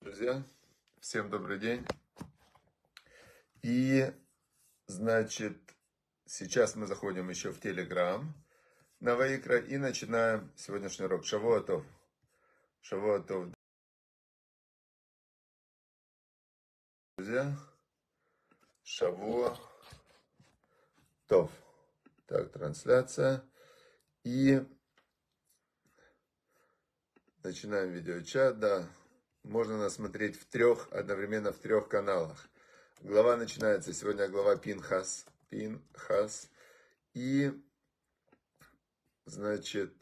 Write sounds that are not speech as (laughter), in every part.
Друзья, всем добрый день. И, значит, сейчас мы заходим еще в Телеграм на Ваикра и начинаем сегодняшний урок. Шавуатов. Шавуатов. Друзья, Шавуа. Тов. Так, трансляция. И начинаем видеочат, да. Можно нас смотреть в трех, одновременно в трех каналах. Глава начинается, сегодня глава Пинхас. Пинхас. И, значит,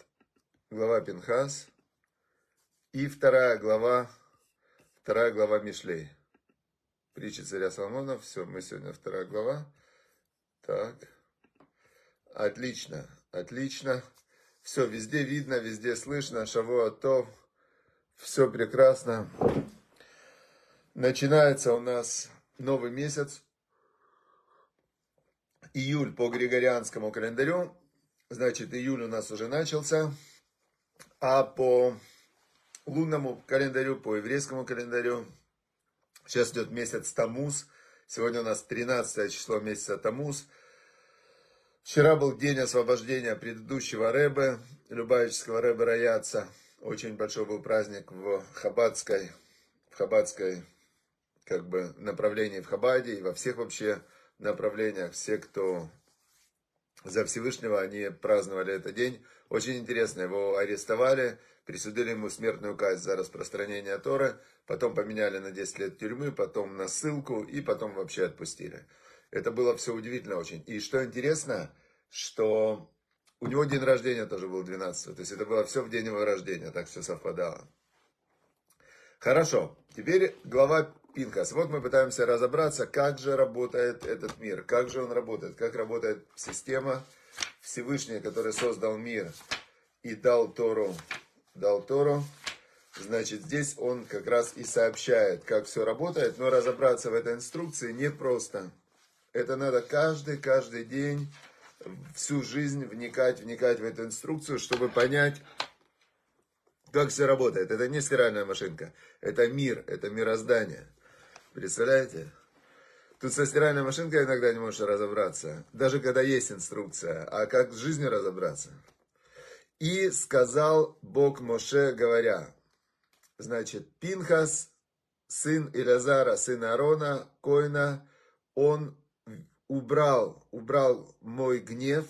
глава Пинхас. И вторая глава, вторая глава Мишлей. Притча царя Соломона. Все, мы сегодня вторая глава. Так. Отлично, отлично. Все, везде видно, везде слышно. Шавуа то. Все прекрасно. Начинается у нас новый месяц. Июль по григорианскому календарю. Значит, июль у нас уже начался. А по лунному календарю, по еврейскому календарю, сейчас идет месяц Тамуз. Сегодня у нас 13 число месяца Тамуз. Вчера был день освобождения предыдущего Рэбе, Любавического Рэбе Раяца. Очень большой был праздник в Хабадской, в Хабадской как бы направлении в Хабаде и во всех вообще направлениях. Все, кто за Всевышнего, они праздновали этот день. Очень интересно, его арестовали, присудили ему смертную казнь за распространение Торы, потом поменяли на 10 лет тюрьмы, потом на ссылку и потом вообще отпустили. Это было все удивительно очень. И что интересно, что у него день рождения тоже был 12 То есть это было все в день его рождения, так все совпадало. Хорошо, теперь глава Пинхас. Вот мы пытаемся разобраться, как же работает этот мир, как же он работает, как работает система Всевышняя, который создал мир и дал Тору, дал Тору. Значит, здесь он как раз и сообщает, как все работает, но разобраться в этой инструкции непросто. Это надо каждый, каждый день, всю жизнь вникать, вникать в эту инструкцию, чтобы понять, как все работает. Это не стиральная машинка, это мир, это мироздание. Представляете? Тут со стиральной машинкой иногда не можешь разобраться, даже когда есть инструкция. А как с жизнью разобраться? И сказал Бог Моше, говоря, значит, Пинхас, сын Илязара, сын Арона, Коина, он убрал, убрал мой гнев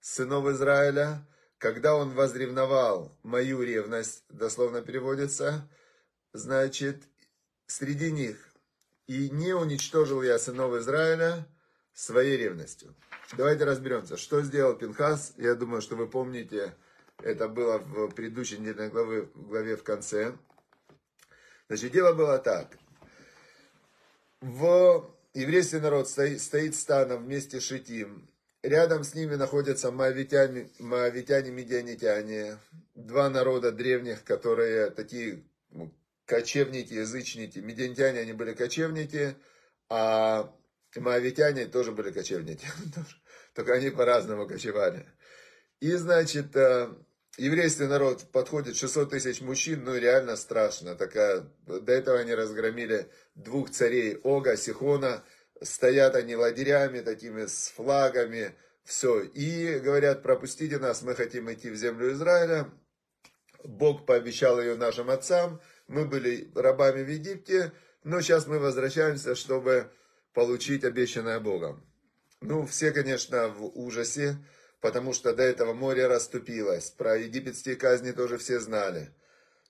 сынов Израиля, когда он возревновал мою ревность, дословно переводится, значит, среди них, и не уничтожил я сынов Израиля своей ревностью. Давайте разберемся, что сделал Пинхас. Я думаю, что вы помните, это было в предыдущей недельной главе, главе в конце. Значит, дело было так. В еврейский народ стоит, стоит станом вместе с Шитим. Рядом с ними находятся моавитяне, моавитяне, медианитяне. Два народа древних, которые такие ну, кочевники, язычники. Медианитяне, они были кочевники, а моавитяне тоже были кочевники. (laughs) Только они по-разному кочевали. И, значит, э, еврейский народ подходит 600 тысяч мужчин, ну реально страшно. Такая, до этого они разгромили двух царей Ога, Сихона. Стоят они лагерями такими с флагами. Все. И говорят, пропустите нас, мы хотим идти в землю Израиля. Бог пообещал ее нашим отцам. Мы были рабами в Египте, но сейчас мы возвращаемся, чтобы получить обещанное Богом. Ну, все, конечно, в ужасе потому что до этого море расступилось. Про египетские казни тоже все знали.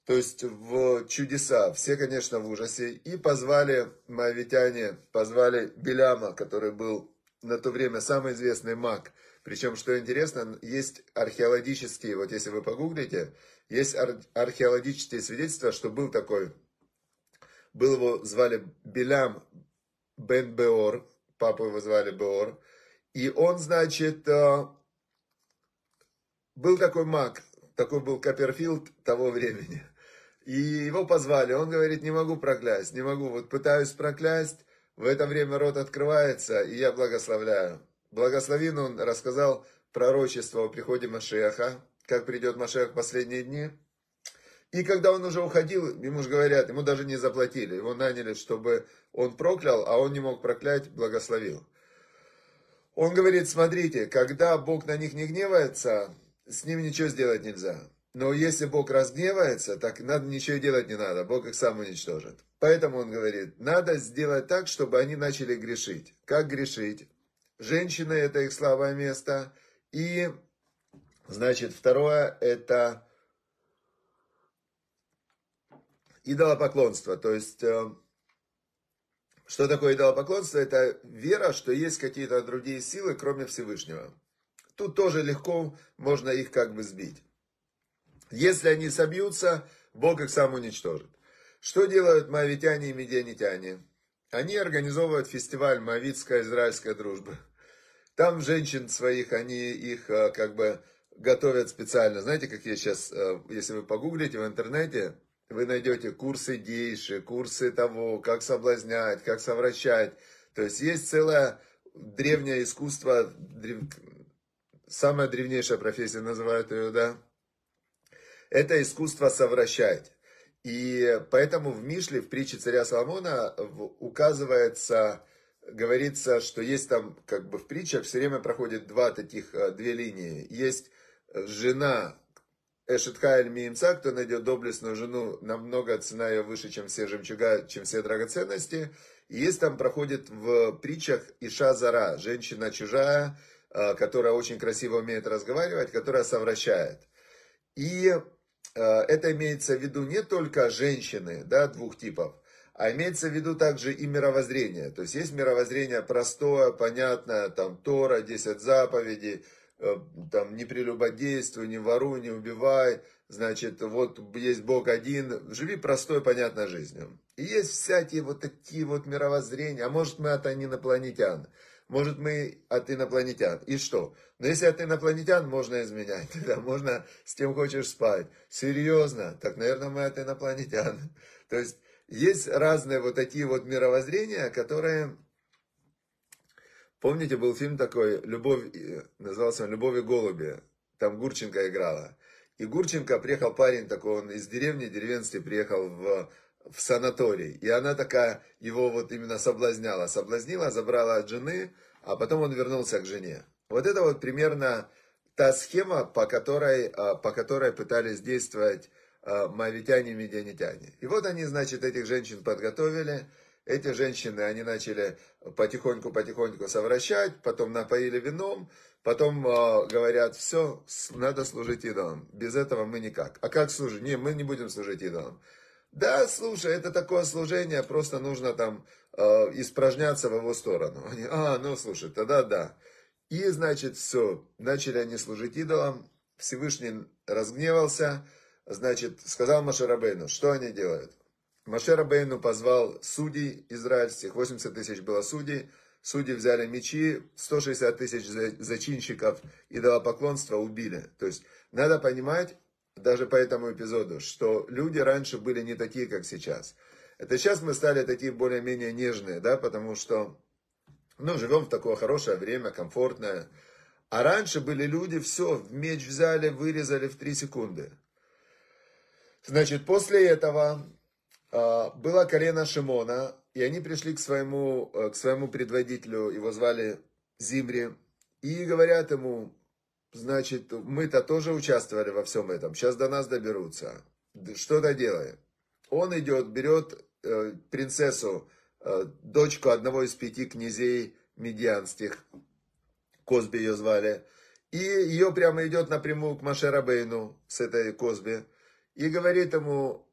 То есть в чудеса, все, конечно, в ужасе. И позвали, моавитяне, позвали Беляма, который был на то время самый известный маг. Причем, что интересно, есть археологические, вот если вы погуглите, есть ар- археологические свидетельства, что был такой, был его, звали Белям Бен Беор, папу его звали Беор, и он, значит, э, был такой маг, такой был Копперфилд того времени. И его позвали, он говорит, не могу проклясть, не могу, вот пытаюсь проклясть, в это время рот открывается, и я благословляю. Благословен он рассказал пророчество о приходе Машеха, как придет Машех в последние дни. И когда он уже уходил, ему же говорят, ему даже не заплатили. Его наняли, чтобы он проклял, а он не мог проклять, благословил. Он говорит, смотрите, когда Бог на них не гневается, с ним ничего сделать нельзя. Но если Бог разгневается, так надо ничего делать не надо, Бог их сам уничтожит. Поэтому он говорит, надо сделать так, чтобы они начали грешить. Как грешить? Женщины – это их слабое место. И, значит, второе – это идолопоклонство. То есть, э, что такое идолопоклонство? Это вера, что есть какие-то другие силы, кроме Всевышнего. Тут тоже легко можно их как бы сбить. Если они собьются, Бог их сам уничтожит. Что делают моавитяне и медианитяне? Они организовывают фестиваль Моавитская израильская дружба. Там женщин своих, они их э, как бы готовят специально. Знаете, как я сейчас, э, если вы погуглите в интернете, вы найдете курсы гейши, курсы того, как соблазнять, как совращать. То есть есть целое древнее искусство. Самая древнейшая профессия называют ее, да, это искусство совращать. И поэтому в Мишле, в притче царя Соломона, указывается, говорится, что есть там, как бы в притчах все время проходит два таких, э, две линии. Есть жена Эшетхайль Миимца, кто найдет доблестную жену, намного цена ее выше, чем все жемчуга, чем все драгоценности. И есть там проходит в притчах Иша Зара, женщина чужая, которая очень красиво умеет разговаривать, которая совращает. И Э, это имеется в виду не только женщины, да, двух типов, а имеется в виду также и мировоззрение. То есть есть мировоззрение простое, понятное, там Тора, 10 заповедей, э, там не прелюбодействуй, не воруй, не убивай, значит, вот есть Бог один, живи простой, понятной жизнью. И есть всякие вот такие вот мировоззрения, а может мы не инопланетян. Может, мы от инопланетян. И что? Но если от инопланетян можно изменять, (laughs) тогда можно с кем хочешь спать. Серьезно? Так, наверное, мы от инопланетян. (laughs) То есть, есть разные вот такие вот мировоззрения, которые... Помните, был фильм такой, «Любовь», назывался он «Любовь и голуби». Там Гурченко играла. И Гурченко, приехал парень такой, он из деревни, деревенский, приехал в в санаторий. И она такая его вот именно соблазняла. Соблазнила, забрала от жены, а потом он вернулся к жене. Вот это вот примерно та схема, по которой, а, по которой пытались действовать а, мавитяне и медианитяне. И вот они, значит, этих женщин подготовили. Эти женщины, они начали потихоньку-потихоньку совращать, потом напоили вином, потом э, говорят, все, надо служить идолам. Без этого мы никак. А как служить? Не, мы не будем служить идолам. Да, слушай, это такое служение, просто нужно там э, испражняться в его сторону. Они, а, ну слушай, тогда да. И, значит, все, начали они служить идолам, Всевышний разгневался, значит, сказал Машарабейну, что они делают. Машарабейну позвал судей израильских, 80 тысяч было судей, судьи взяли мечи, 160 тысяч зачинщиков идолопоклонства убили. То есть, надо понимать, даже по этому эпизоду, что люди раньше были не такие, как сейчас. Это сейчас мы стали такие более-менее нежные, да, потому что, ну, живем в такое хорошее время, комфортное. А раньше были люди, все, меч взяли, вырезали в три секунды. Значит, после этого э, было колено Шимона, и они пришли к своему, э, к своему предводителю, его звали Зимри, и говорят ему, Значит, мы-то тоже участвовали во всем этом. Сейчас до нас доберутся. Что-то делаем. Он идет, берет э, принцессу, э, дочку одного из пяти князей медианских, Козби ее звали, и ее прямо идет напрямую к Машерабейну с этой Козби, и говорит ему,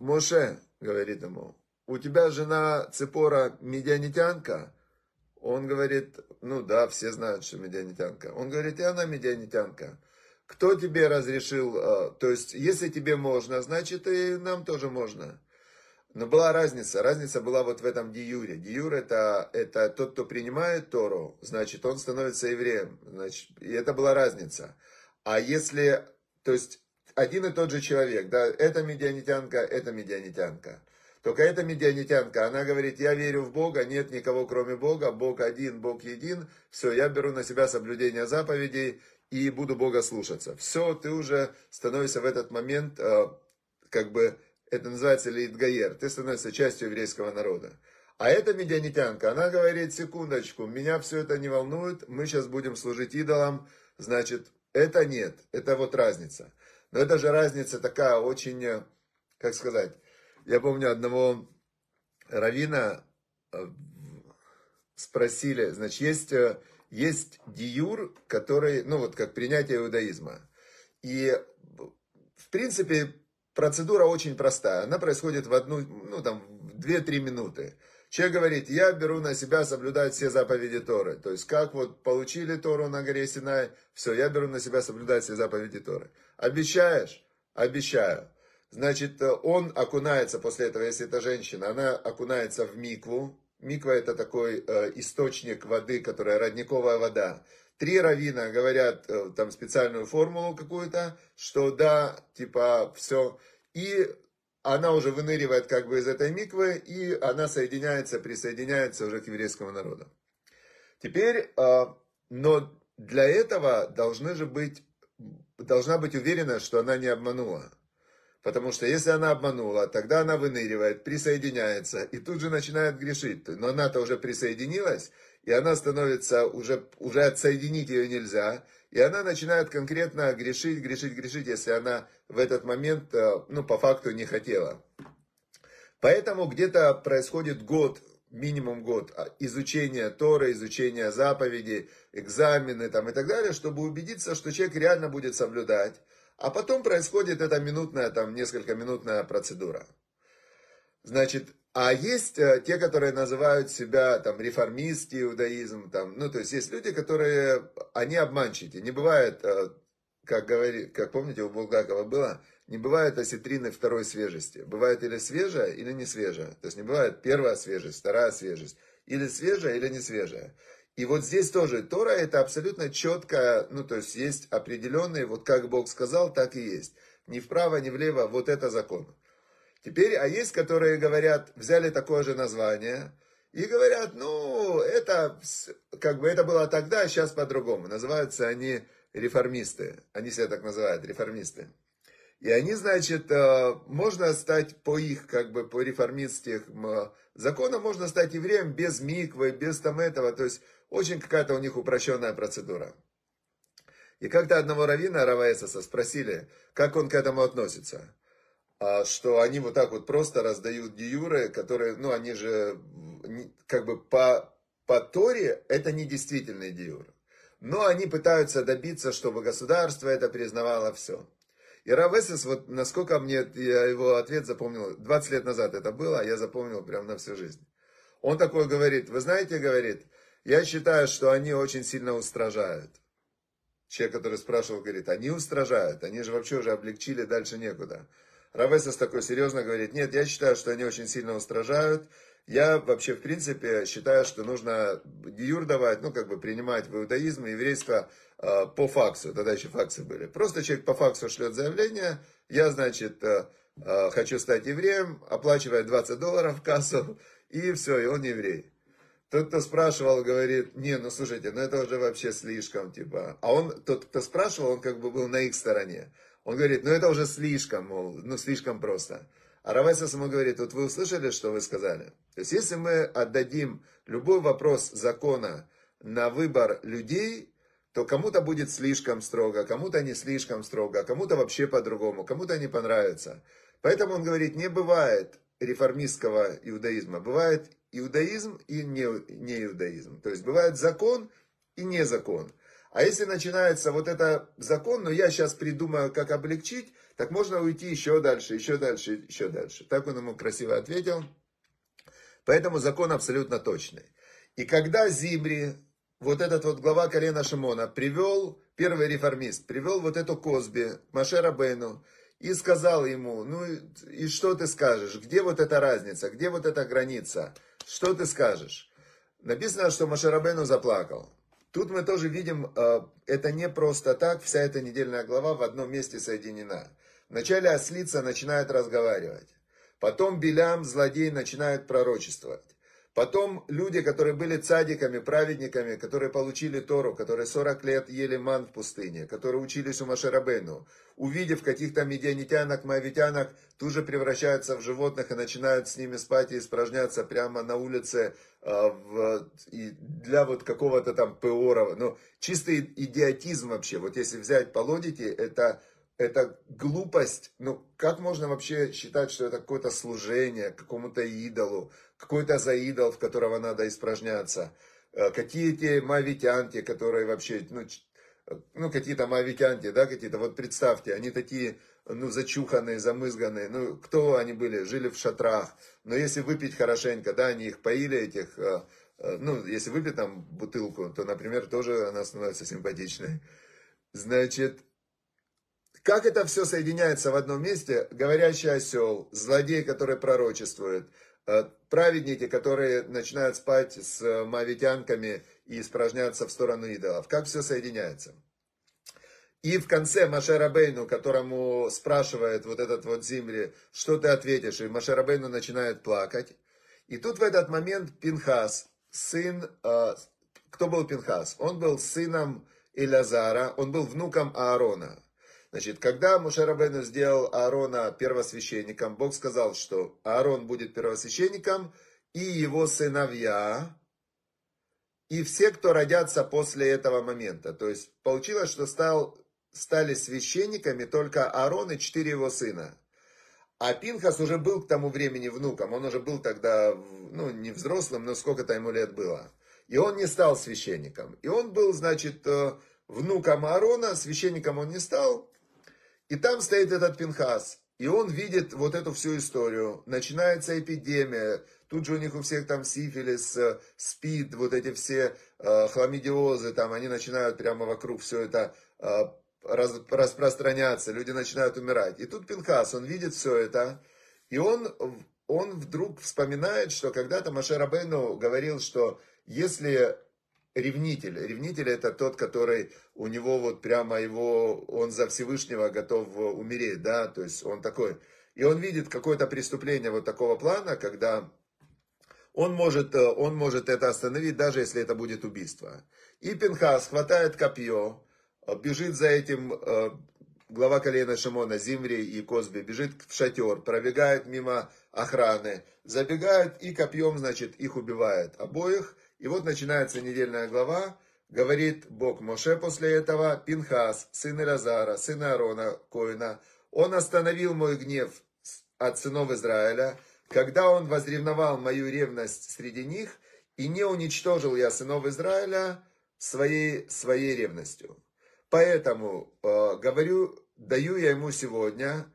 Моше, говорит ему, у тебя жена Цепора медианитянка, он говорит, ну да, все знают, что медианитянка. Он говорит, и она медианитянка. Кто тебе разрешил, а, то есть, если тебе можно, значит и нам тоже можно. Но была разница, разница была вот в этом диюре. Диюр это, это тот, кто принимает Тору, значит, он становится евреем. Значит, и это была разница. А если, то есть, один и тот же человек, да, это медианитянка, это медианитянка. Только эта медианитянка, она говорит, я верю в Бога, нет никого кроме Бога, Бог один, Бог един, все, я беру на себя соблюдение заповедей, и буду Бога слушаться. Все, ты уже становишься в этот момент, э, как бы, это называется литгаер, ты становишься частью еврейского народа. А эта медианитянка, она говорит, секундочку, меня все это не волнует, мы сейчас будем служить идолам, значит, это нет, это вот разница. Но это же разница такая очень, э, как сказать, я помню одного равина э, спросили, значит, есть есть диюр, который, ну вот как принятие иудаизма. И в принципе процедура очень простая. Она происходит в одну, ну там, в 2-3 минуты. Человек говорит, я беру на себя соблюдать все заповеди Торы. То есть, как вот получили Тору на горе Синай, все, я беру на себя соблюдать все заповеди Торы. Обещаешь? Обещаю. Значит, он окунается после этого, если это женщина, она окунается в микву, Миква это такой э, источник воды, которая родниковая вода. Три равина говорят э, там специальную формулу какую-то, что да, типа все. И она уже выныривает как бы из этой миквы, и она соединяется, присоединяется уже к еврейскому народу. Теперь, э, но для этого должны же быть, должна быть уверена, что она не обманула. Потому что если она обманула, тогда она выныривает, присоединяется и тут же начинает грешить. Но она-то уже присоединилась, и она становится, уже, уже отсоединить ее нельзя. И она начинает конкретно грешить, грешить, грешить, если она в этот момент, э, ну, по факту не хотела. Поэтому где-то происходит год, минимум год а, изучения Торы, изучения заповедей, экзамены там и так далее, чтобы убедиться, что человек реально будет соблюдать. А потом происходит эта минутная, там, несколько минутная процедура. Значит, а есть э, те, которые называют себя там реформисты, иудаизм, там, ну, то есть есть люди, которые, они обманщики. Не бывает, э, как, говори, как помните, у Булгакова было, не бывает осетрины второй свежести. Бывает или свежая, или не свежая. То есть не бывает первая свежесть, вторая свежесть. Или свежая, или не свежая. И вот здесь тоже Тора это абсолютно четко, ну то есть есть определенные, вот как Бог сказал, так и есть. Ни вправо, ни влево, вот это закон. Теперь, а есть, которые говорят, взяли такое же название, и говорят, ну, это, как бы это было тогда, а сейчас по-другому. Называются они реформисты. Они себя так называют, реформисты. И они, значит, э, можно стать по их, как бы, по реформистским законам, можно стать евреем без миквы, без там этого. То есть, очень какая-то у них упрощенная процедура. И как-то одного равина Раваэсоса спросили, как он к этому относится. А, что они вот так вот просто раздают диюры, которые, ну, они же, как бы по, по Торе, это не действительный диюр. Но они пытаются добиться, чтобы государство это признавало все. И Равесес, вот насколько мне, я его ответ запомнил, 20 лет назад это было, а я запомнил прям на всю жизнь. Он такой говорит, вы знаете, говорит, я считаю, что они очень сильно устражают. Человек, который спрашивал, говорит, они устражают, они же вообще уже облегчили, дальше некуда. Равесес такой серьезно говорит, нет, я считаю, что они очень сильно устражают. Я вообще, в принципе, считаю, что нужно диюр ну, как бы принимать в иудаизм и еврейство э, по факсу. Тогда еще факсы были. Просто человек по факсу шлет заявление, я, значит, э, э, хочу стать евреем, оплачивает 20 долларов в кассу, и все, и он еврей. Тот, кто спрашивал, говорит, не, ну слушайте, ну это уже вообще слишком, типа. А он, тот, кто спрашивал, он как бы был на их стороне. Он говорит, ну это уже слишком, мол, ну слишком просто. А Равайсас ему говорит, вот вы услышали, что вы сказали? То есть, если мы отдадим любой вопрос закона на выбор людей, то кому-то будет слишком строго, кому-то не слишком строго, кому-то вообще по-другому, кому-то не понравится. Поэтому он говорит, не бывает реформистского иудаизма, бывает иудаизм и не, не иудаизм. То есть бывает закон и не закон. А если начинается вот это закон, но я сейчас придумаю, как облегчить, так можно уйти еще дальше, еще дальше, еще дальше. Так он ему красиво ответил. Поэтому закон абсолютно точный. И когда Зимри, вот этот вот глава колена Шимона, привел, первый реформист, привел вот эту Козби, Машера Бейну, и сказал ему, ну и что ты скажешь, где вот эта разница, где вот эта граница, что ты скажешь? Написано, что Машарабену заплакал. Тут мы тоже видим, э, это не просто так, вся эта недельная глава в одном месте соединена. Вначале ослица начинает разговаривать. Потом Белям, злодей, начинает пророчествовать. Потом люди, которые были цадиками, праведниками, которые получили Тору, которые 40 лет ели ман в пустыне, которые учились у Машерабейну, увидев каких-то медианитянок, моавитянок, тут же превращаются в животных и начинают с ними спать и испражняться прямо на улице э, в, и для вот какого-то там пеора. Ну, чистый идиотизм вообще. Вот если взять по это это глупость. Ну, как можно вообще считать, что это какое-то служение какому-то идолу, какой-то за идол, в которого надо испражняться? Э, какие те мавитянки, которые вообще, ну, ну какие-то мавитянки, да, какие-то, вот представьте, они такие, ну, зачуханные, замызганные, ну, кто они были, жили в шатрах, но если выпить хорошенько, да, они их поили, этих, э, э, ну, если выпить там бутылку, то, например, тоже она становится симпатичной. Значит, как это все соединяется в одном месте? Говорящий осел, злодей, который пророчествует, э, праведники, которые начинают спать с мавитянками и испражняться в сторону идолов. Как все соединяется? И в конце Машерабейну, которому спрашивает вот этот вот Зимри, что ты ответишь, и Машерабейну начинает плакать. И тут в этот момент Пинхас, сын, э, кто был Пинхас? Он был сыном Илязара, он был внуком Аарона. Значит, когда Мушарабену сделал Аарона первосвященником, Бог сказал, что Аарон будет первосвященником, и его сыновья, и все, кто родятся после этого момента. То есть получилось, что стал, стали священниками только Аарон и четыре его сына. А Пинхас уже был к тому времени внуком, он уже был тогда, ну, не взрослым, но сколько-то ему лет было. И он не стал священником. И он был, значит, э, внуком Аарона, священником он не стал, и там стоит этот Пинхас, и он видит вот эту всю историю. Начинается эпидемия, тут же у них у всех там сифилис, э, спид, вот эти все э, хламидиозы, там они начинают прямо вокруг все это э, раз, распространяться, люди начинают умирать. И тут Пинхас, он видит все это, и он, он вдруг вспоминает, что когда-то Машер Абену говорил, что если ревнитель. Ревнитель это тот, который у него вот прямо его, он за Всевышнего готов умереть, да, то есть он такой. И он видит какое-то преступление вот такого плана, когда он может, он может это остановить, даже если это будет убийство. И Пинхас хватает копье, бежит за этим э, глава колена Шимона, Зимри и Козби, бежит в шатер, пробегает мимо охраны, забегает и копьем, значит, их убивает обоих, и вот начинается недельная глава, говорит Бог Моше после этого, Пинхас, сын Илазара, сын Аарона, Коина, он остановил мой гнев от сынов Израиля, когда он возревновал мою ревность среди них, и не уничтожил я сынов Израиля своей, своей ревностью. Поэтому, э, говорю, даю я ему сегодня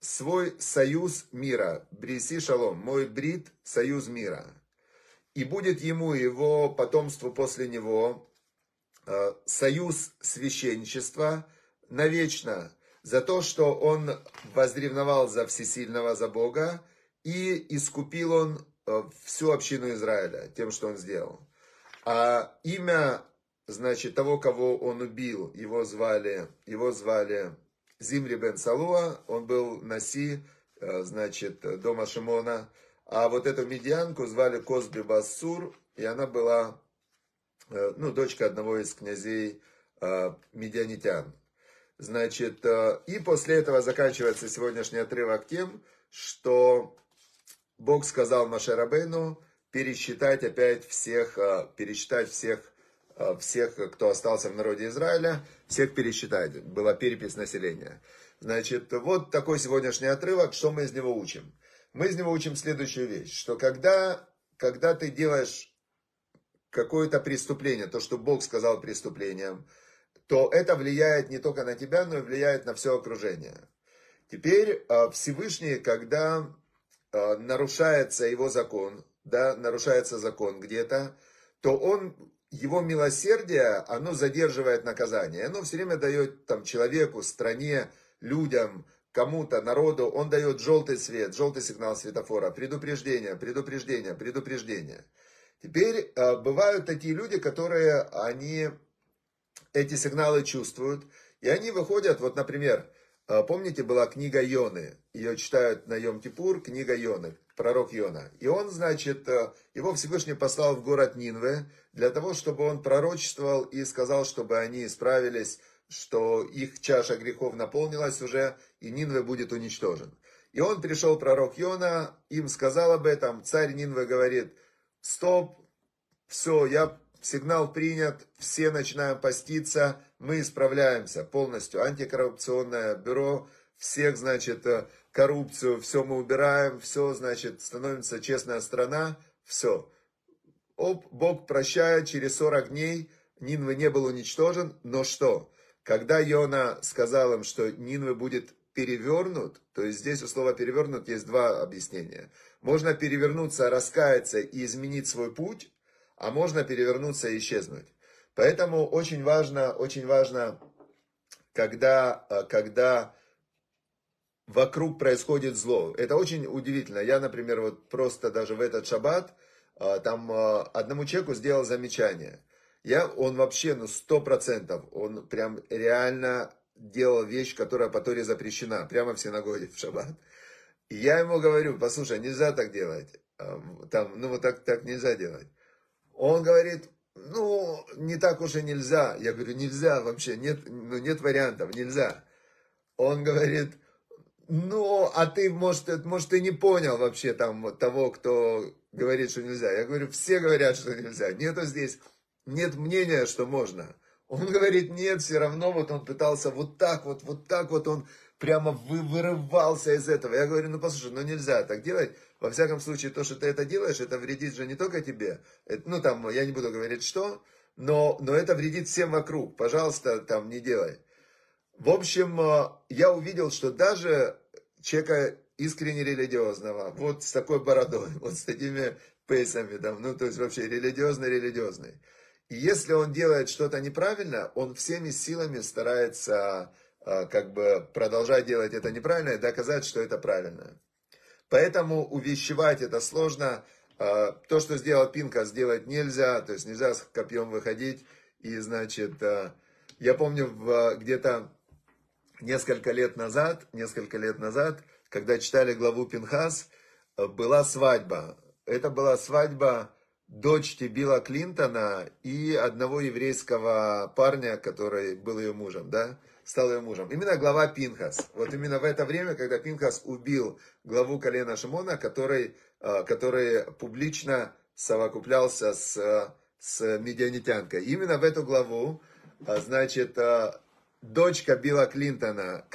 свой союз мира, Бриси Шалом, мой брит, союз мира и будет ему и его потомству после него э, союз священничества навечно за то, что он возревновал за всесильного, за Бога, и искупил он э, всю общину Израиля тем, что он сделал. А имя, значит, того, кого он убил, его звали, его звали Зимри бен Салуа, он был Наси, э, значит, дома Шимона, а вот эту медианку звали Козби Басур, и она была, э, ну, дочка одного из князей э, медианитян. Значит, э, и после этого заканчивается сегодняшний отрывок тем, что Бог сказал Машерабейну пересчитать опять всех, пересчитать всех, всех, кто остался в народе Израиля, всех пересчитать. Была перепись населения. Значит, вот такой сегодняшний отрывок, что мы из него учим. Мы из него учим следующую вещь, что когда, когда ты делаешь какое-то преступление, то, что Бог сказал преступлением, то это влияет не только на тебя, но и влияет на все окружение. Теперь а, Всевышний, когда а, нарушается его закон, да, нарушается закон где-то, то он, его милосердие, оно задерживает наказание. Оно все время дает там, человеку, стране, людям кому-то, народу, он дает желтый свет, желтый сигнал светофора, предупреждение, предупреждение, предупреждение. Теперь э, бывают такие люди, которые, они эти сигналы чувствуют, и они выходят, вот, например, А, помните, была книга Йоны, ее читают на Йом-Кипур, книга Йоны, пророк Йона. И он, значит, э, его Всевышний послал в город Нинве для того, чтобы он пророчествовал и сказал, чтобы они исправились, что их чаша грехов наполнилась уже, и Нинве будет уничтожен. И он пришел, пророк Йона, им сказал об этом, царь Нинве говорит, стоп, все, я сигнал принят, все начинаем поститься, мы исправляемся полностью. Антикоррупционное бюро, всех, значит, э, коррупцию, все мы убираем, все, значит, становится честная страна, все. Оп, Бог прощает, через 40 дней Нинвы не был уничтожен, но что? Когда Йона сказал им, что Нинвы будет перевернут, то есть здесь у слова перевернут есть два объяснения. Можно перевернуться, раскаяться и изменить свой путь, а можно перевернуться и исчезнуть. Поэтому очень важно, очень важно, когда, э, когда вокруг происходит зло. Это очень удивительно. Я, например, вот просто даже в этот шаббат, э, там э, одному человеку сделал замечание. Я, он вообще, ну, сто процентов, он прям реально делал вещь, которая по Торе запрещена, прямо в синагоге в шаббат. И я ему говорю, послушай, нельзя так делать. Там, ну, вот так, так нельзя делать. Он говорит, ну, не так уж и нельзя. Я говорю, нельзя вообще, нет, ну, нет вариантов, нельзя. Он говорит, ну, а ты, может, может, ты не понял вообще там того, кто говорит, что нельзя. Я говорю, все говорят, что нельзя. Нету здесь, нет мнения, что можно. Он говорит, нет, все равно вот он пытался вот так вот, вот так вот он прямо вы, вырывался из этого. Я говорю, ну послушай, ну нельзя так делать. Во всяком случае, то, что ты это делаешь, это вредит же не только тебе. Это, ну там, я не буду говорить что, но, но это вредит всем вокруг. Пожалуйста, там не делай. В общем, э, я увидел, что даже человека искренне религиозного, вот с такой бородой, (laughs) вот с такими пейсами, там, ну, то есть вообще религиозный-религиозный. И если он делает что-то неправильно, он всеми силами старается а, как бы продолжать делать это неправильно и доказать, что это правильно. Поэтому увещевать это сложно. А, то, что сделал Пинка, сделать нельзя, то есть нельзя с копьем выходить. И, значит, а, я помню где-то несколько лет назад, несколько лет назад, когда читали главу Пинхас, была свадьба. Это была свадьба дочки Билла Клинтона и одного еврейского парня, который был ее мужем, да стал ее мужем. Именно глава Пинхас. Вот именно в это время, когда Пинхас убил главу колена Шимона, который, а, который публично совокуплялся с, с медианитянкой. Именно в эту главу, а, значит, дочка Билла Клинтона,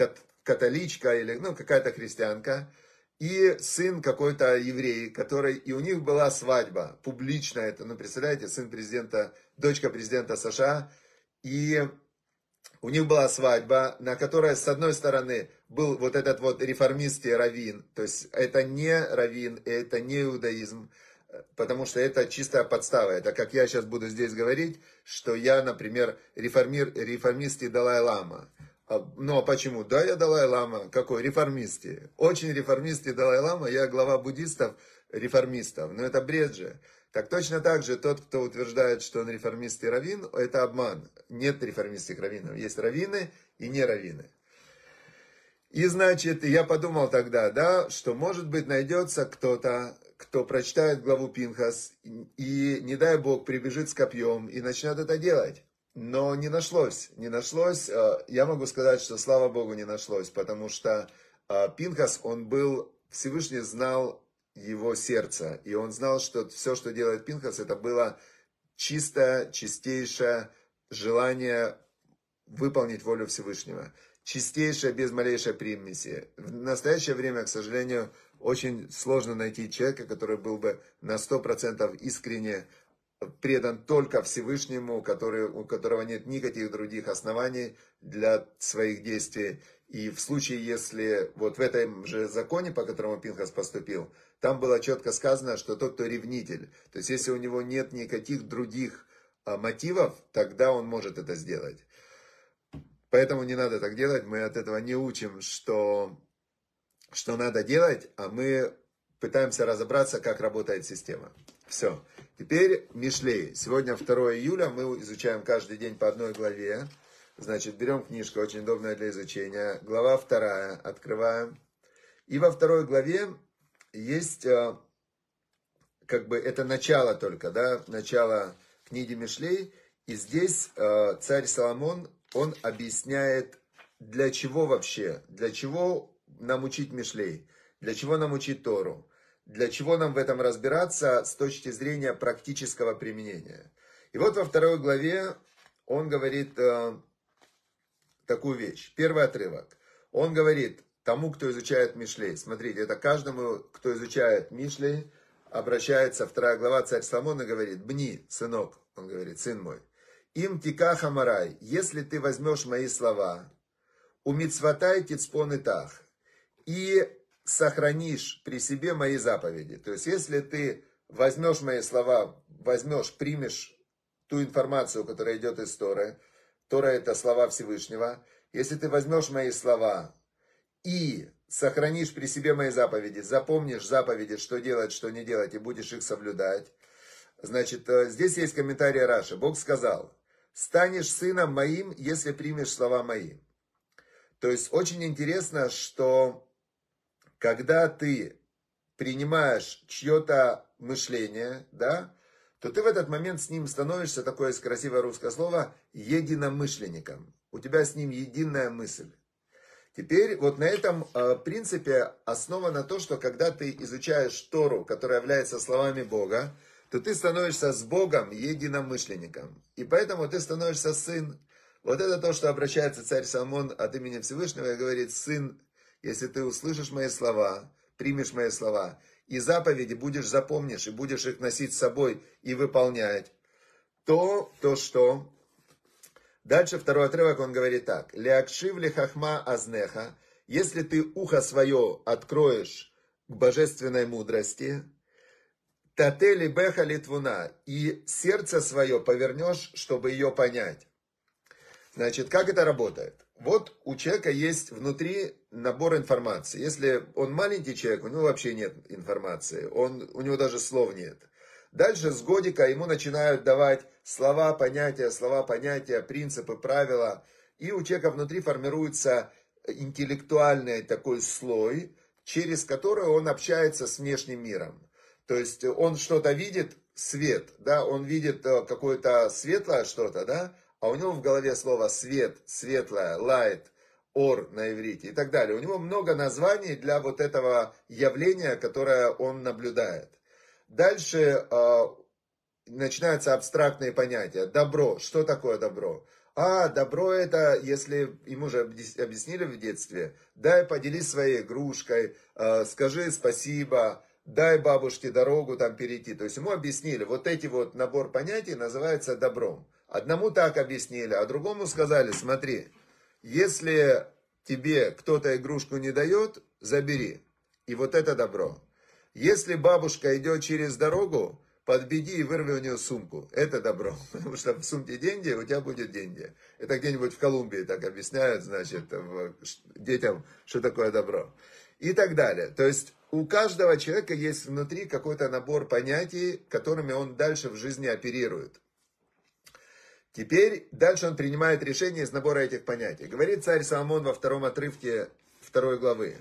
католичка или ну, какая-то христианка, и сын какой-то еврей, который, и у них была свадьба, публично это, ну, представляете, сын президента, дочка президента США, и у них была свадьба, на которой с одной стороны был вот этот вот реформист и раввин, то есть это не раввин, это не иудаизм, потому что это чистая подстава. Это как я сейчас буду здесь говорить, что я, например, реформир, реформист и Далай-Лама. А, ну а почему? Да, я Далай-Лама. Какой? Реформисты. Очень реформисты Далай-Лама. Я глава буддистов, реформистов. Но это бред же. Так точно так же тот, кто утверждает, что он реформист и раввин, это обман. Нет реформистских раввинов. Есть раввины и не раввины. И значит, я подумал тогда, да, что может быть найдется кто-то, кто прочитает главу Пинхас и, не дай бог, прибежит с копьем и начнет это делать. Но не нашлось, не нашлось. А, я могу сказать, что слава Богу не нашлось, потому что а, Пинхас, он был, Всевышний знал его сердца. И он знал, что все, что делает Пинхас, это было чистое, чистейшее желание выполнить волю Всевышнего. Чистейшее, без малейшей примеси. В настоящее время, к сожалению, очень сложно найти человека, который был бы на 100% искренне предан только Всевышнему, который, у которого нет никаких других оснований для своих действий. И в случае, если вот в этом же законе, по которому Пинхас поступил, там было четко сказано, что тот, кто ревнитель, то есть если у него нет никаких других а, мотивов, тогда он может это сделать. Поэтому не надо так делать, мы от этого не учим, что, что надо делать, а мы пытаемся разобраться, как работает система. Все. Теперь Мишлей. Сегодня 2 июля, мы изучаем каждый день по одной главе. Значит, берем книжку, очень удобная для изучения. Глава вторая, открываем. И во второй главе есть, э, как бы, это начало только, да, начало книги Мишлей. И здесь э, царь Соломон, он объясняет, для чего вообще, для чего нам учить Мишлей, для чего нам учить Тору, для чего нам в этом разбираться с точки зрения практического применения. И вот во второй главе он говорит э, такую вещь. Первый отрывок. Он говорит тому, кто изучает Мишлей. Смотрите, это каждому, кто изучает Мишлей, обращается вторая глава, царь Соломон и говорит, «Бни, сынок», он говорит, «сын мой, им тика хамарай, если ты возьмешь мои слова, умицватай тицпон и тах, и сохранишь при себе мои заповеди». То есть, если ты возьмешь мои слова, возьмешь, примешь ту информацию, которая идет из Торы, Тора это слова Всевышнего. Если ты возьмешь мои слова и сохранишь при себе мои заповеди, запомнишь заповеди, что делать, что не делать, и будешь их соблюдать. Значит, э, здесь есть комментарий Раши. Бог сказал, станешь сыном моим, если примешь слова мои. То есть очень интересно, что когда ты принимаешь чье-то мышление, да, то ты в этот момент с ним становишься, такое красивое русское слово, единомышленником. У тебя с ним единая мысль. Теперь вот на этом э, принципе основано то, что когда ты изучаешь Тору, которая является словами Бога, то ты становишься с Богом единомышленником. И поэтому ты становишься сын. Вот это то, что обращается царь Соломон от имени Всевышнего и говорит, сын, если ты услышишь мои слова, примешь мои слова и заповеди будешь запомнишь, и будешь их носить с собой и выполнять, то, то что? Дальше второй отрывок, он говорит так. Леакшив ли хахма азнеха, если ты ухо свое откроешь к божественной мудрости, татели беха литвуна, и сердце свое повернешь, чтобы ее понять. Значит, как это работает? Вот у человека есть внутри набор информации. Если он маленький человек, у него вообще нет информации, он, у него даже слов нет. Дальше с годика ему начинают давать слова, понятия, слова, понятия, принципы, правила. И у человека внутри формируется интеллектуальный такой слой, через который он общается с внешним миром. То есть он что-то видит, свет, да, он видит э, какое-то светлое что-то, да, а у него в голове слово свет, светлое, light, ор на иврите и так далее. У него много названий для вот этого явления, которое он наблюдает. Дальше э, начинаются абстрактные понятия. Добро. Что такое добро? А, добро это, если ему же объяснили в детстве, дай поделись своей игрушкой, э, скажи спасибо, дай бабушке дорогу там перейти. То есть ему объяснили, вот эти вот набор понятий называется добром. Одному так объяснили, а другому сказали, смотри, если тебе кто-то игрушку не дает, забери. И вот это добро. Если бабушка идет через дорогу, подбеги и вырви у нее сумку. Это добро. (laughs) Потому что в сумке деньги, у тебя будет деньги. Это где-нибудь в Колумбии так объясняют, значит, детям, что такое добро. И так далее. То есть у каждого человека есть внутри какой-то набор понятий, которыми он дальше в жизни оперирует. Теперь дальше он принимает решение из набора этих понятий. Говорит царь Соломон во втором отрывке второй главы.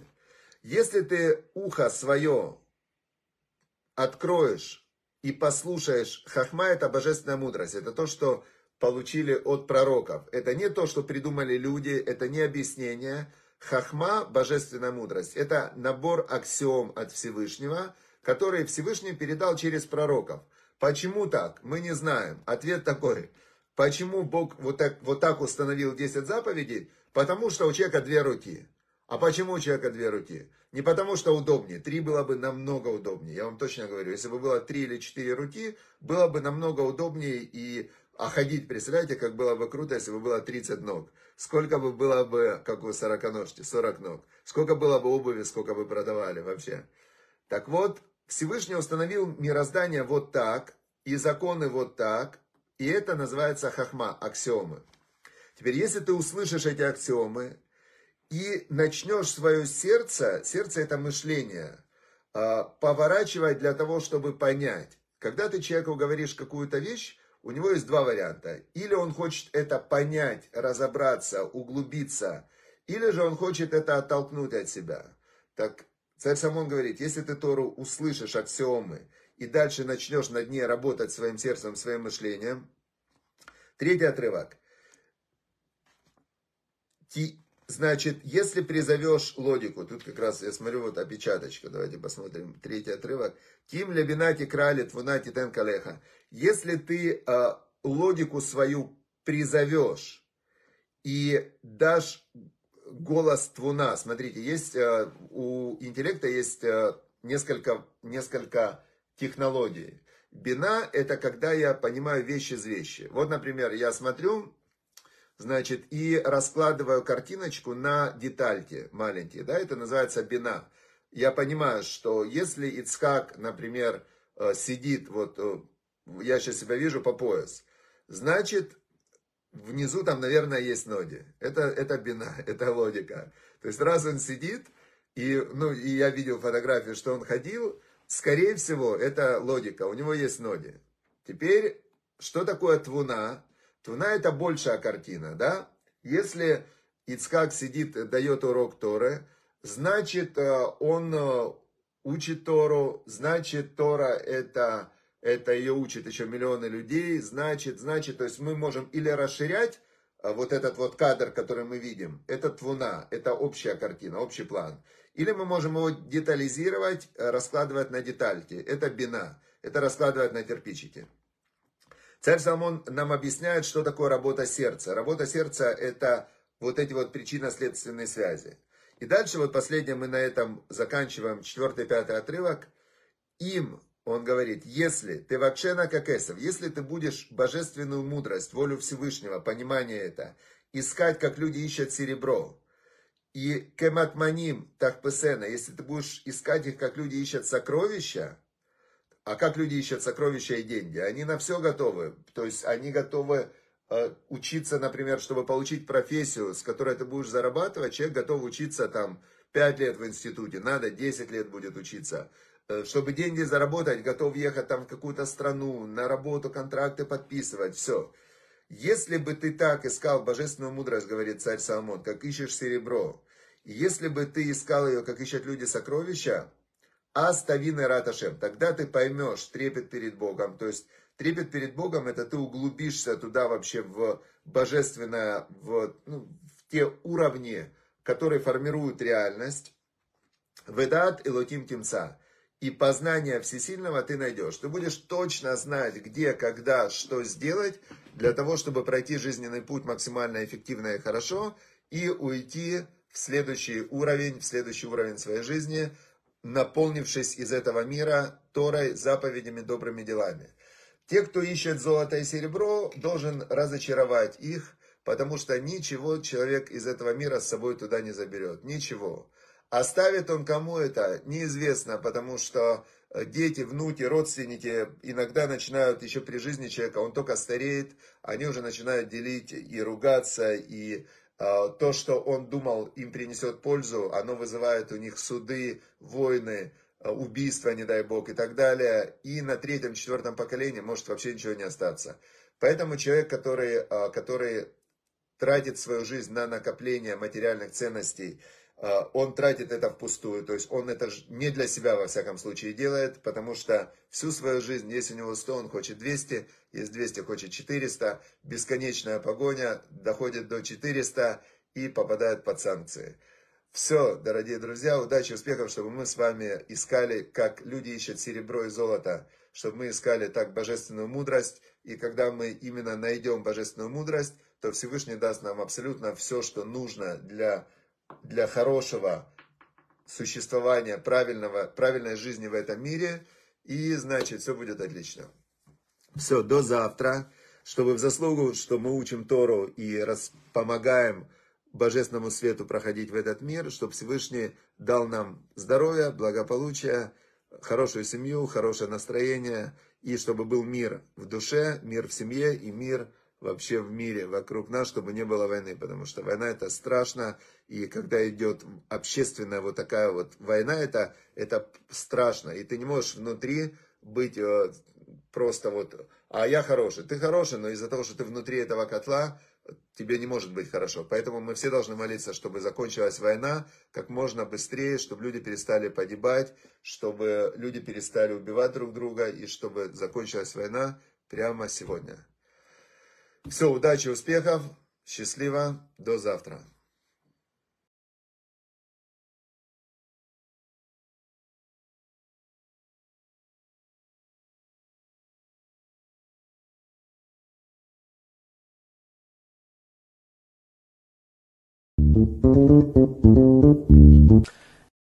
Если ты ухо свое откроешь и послушаешь, хахма это божественная мудрость, это то, что получили от пророков. Это не то, что придумали люди, это не объяснение. Хахма, божественная мудрость, это набор аксиом от Всевышнего, который Всевышний передал через пророков. Почему так? Мы не знаем. Ответ такой – Почему Бог вот так, вот так установил 10 заповедей? Потому что у человека две руки. А почему у человека две руки? Не потому что удобнее. Три было бы намного удобнее. Я вам точно говорю. Если бы было три или четыре руки, было бы намного удобнее и а ходить, представляете, как было бы круто, если бы было 30 ног. Сколько бы было бы, как у сороконожки, 40 ног. Сколько было бы обуви, сколько бы продавали вообще. Так вот, Всевышний установил мироздание вот так, и законы вот так, и это называется хахма, аксиомы. Теперь, если ты услышишь эти аксиомы и начнешь свое сердце, сердце это мышление, а, поворачивать для того, чтобы понять. Когда ты человеку говоришь какую-то вещь, у него есть два варианта. Или он хочет это понять, разобраться, углубиться, или же он хочет это оттолкнуть от себя. Так царь Самон говорит, если ты Тору услышишь аксиомы и дальше начнешь над ней работать своим сердцем, своим мышлением. Третий отрывок. Значит, если призовешь логику, тут как раз я смотрю вот опечаточка, давайте посмотрим, третий отрывок. Тим лебинати крали твунати тен калеха. Если ты э, логику свою призовешь и дашь голос твуна, смотрите, есть э, у интеллекта есть э, несколько, несколько технологий. Бина это когда я понимаю вещи из вещи. Вот, например, я смотрю значит, и раскладываю картиночку на детальки маленькие, да, это называется бина. Я понимаю, что если Ицхак, например, э, сидит, вот, э, я сейчас себя вижу по пояс, значит, внизу там, наверное, есть ноги. Это, это бина, (laughs) это логика. То есть, раз он сидит, и, ну, и я видел фотографию, что он ходил, скорее всего, это логика, у него есть ноги. Теперь, что такое твуна? Твуна это большая картина, да? Если Ицкак сидит, дает урок Торы, значит, э, он э, учит Тору, значит, Тора это, это ее учат еще миллионы людей, значит, значит, то есть мы можем или расширять э, вот этот вот кадр, который мы видим, это твуна, это общая картина, общий план. Или мы можем его детализировать, раскладывать на детальки. Это бина, это раскладывать на кирпичики. Царь Соломон нам объясняет, что такое работа сердца. Работа сердца – это вот эти вот причинно-следственные связи. И дальше вот последнее мы на этом заканчиваем, четвертый, пятый отрывок. Им, он говорит, если ты вакшена какесов, если ты будешь божественную мудрость, волю Всевышнего, понимание это, искать, как люди ищут серебро, и кематманим тахпесена, если ты будешь искать их, как люди ищут сокровища, а как люди ищут сокровища и деньги? Они на все готовы. То есть они готовы э, учиться, например, чтобы получить профессию, с которой ты будешь зарабатывать. Человек готов учиться там 5 лет в институте, надо 10 лет будет учиться. Э, чтобы деньги заработать, готов ехать там в какую-то страну, на работу, контракты подписывать, все. Если бы ты так искал божественную мудрость, говорит царь Соломон, как ищешь серебро, если бы ты искал ее, как ищут люди сокровища, Аставины Раташем. Тогда ты поймешь трепет перед Богом. То есть трепет перед Богом это ты углубишься туда вообще в божественное, в, ну, в те уровни, которые формируют реальность. Ведат и лотим тимца. И познание всесильного ты найдешь. Ты будешь точно знать, где, когда, что сделать, для того, чтобы пройти жизненный путь максимально эффективно и хорошо, и уйти следующий уровень, в следующий уровень своей жизни – наполнившись из этого мира Торой, заповедями, добрыми делами. Те, кто ищет золото и серебро, должен разочаровать их, потому что ничего человек из этого мира с собой туда не заберет. Ничего. Оставит он кому это, неизвестно, потому что дети, внуки, родственники иногда начинают еще при жизни человека, он только стареет, они уже начинают делить и ругаться, и то, что он думал им принесет пользу, оно вызывает у них суды, войны, а, убийства, не дай бог, и так далее. И на третьем, четвертом поколении может вообще ничего не остаться. Поэтому человек, который, а, который тратит свою жизнь на накопление материальных ценностей, а, он тратит это впустую, то есть он это не для себя во всяком случае делает, потому что всю свою жизнь, если у него 100, он хочет 200, если 200, хочет 400, бесконечная погоня доходит до 400 и попадает под санкции. Все, дорогие друзья, удачи, успехов, чтобы мы с вами искали, как люди ищут серебро и золото, чтобы мы искали так божественную мудрость, и когда мы именно найдем божественную мудрость, то Всевышний даст нам абсолютно все, что нужно для для хорошего существования, правильного, правильной жизни в этом мире. И, значит, все будет отлично. Все, до завтра. Чтобы в заслугу, что мы учим Тору и раз, помогаем Божественному свету проходить в этот мир, чтобы Всевышний дал нам здоровье, благополучие, хорошую семью, хорошее настроение, и чтобы был мир в душе, мир в семье и мир вообще в мире вокруг нас, чтобы не было войны, потому что война это страшно, и когда идет общественная вот такая вот война, это, это страшно, и ты не можешь внутри быть, э, просто вот, а я хороший. Ты хороший, но из-за того, что ты внутри этого котла, тебе не может быть хорошо. Поэтому мы все должны молиться, чтобы закончилась война как можно быстрее, чтобы люди перестали погибать, чтобы люди перестали убивать друг друга и чтобы закончилась война прямо сегодня. Все, удачи, успехов, счастливо, до завтра.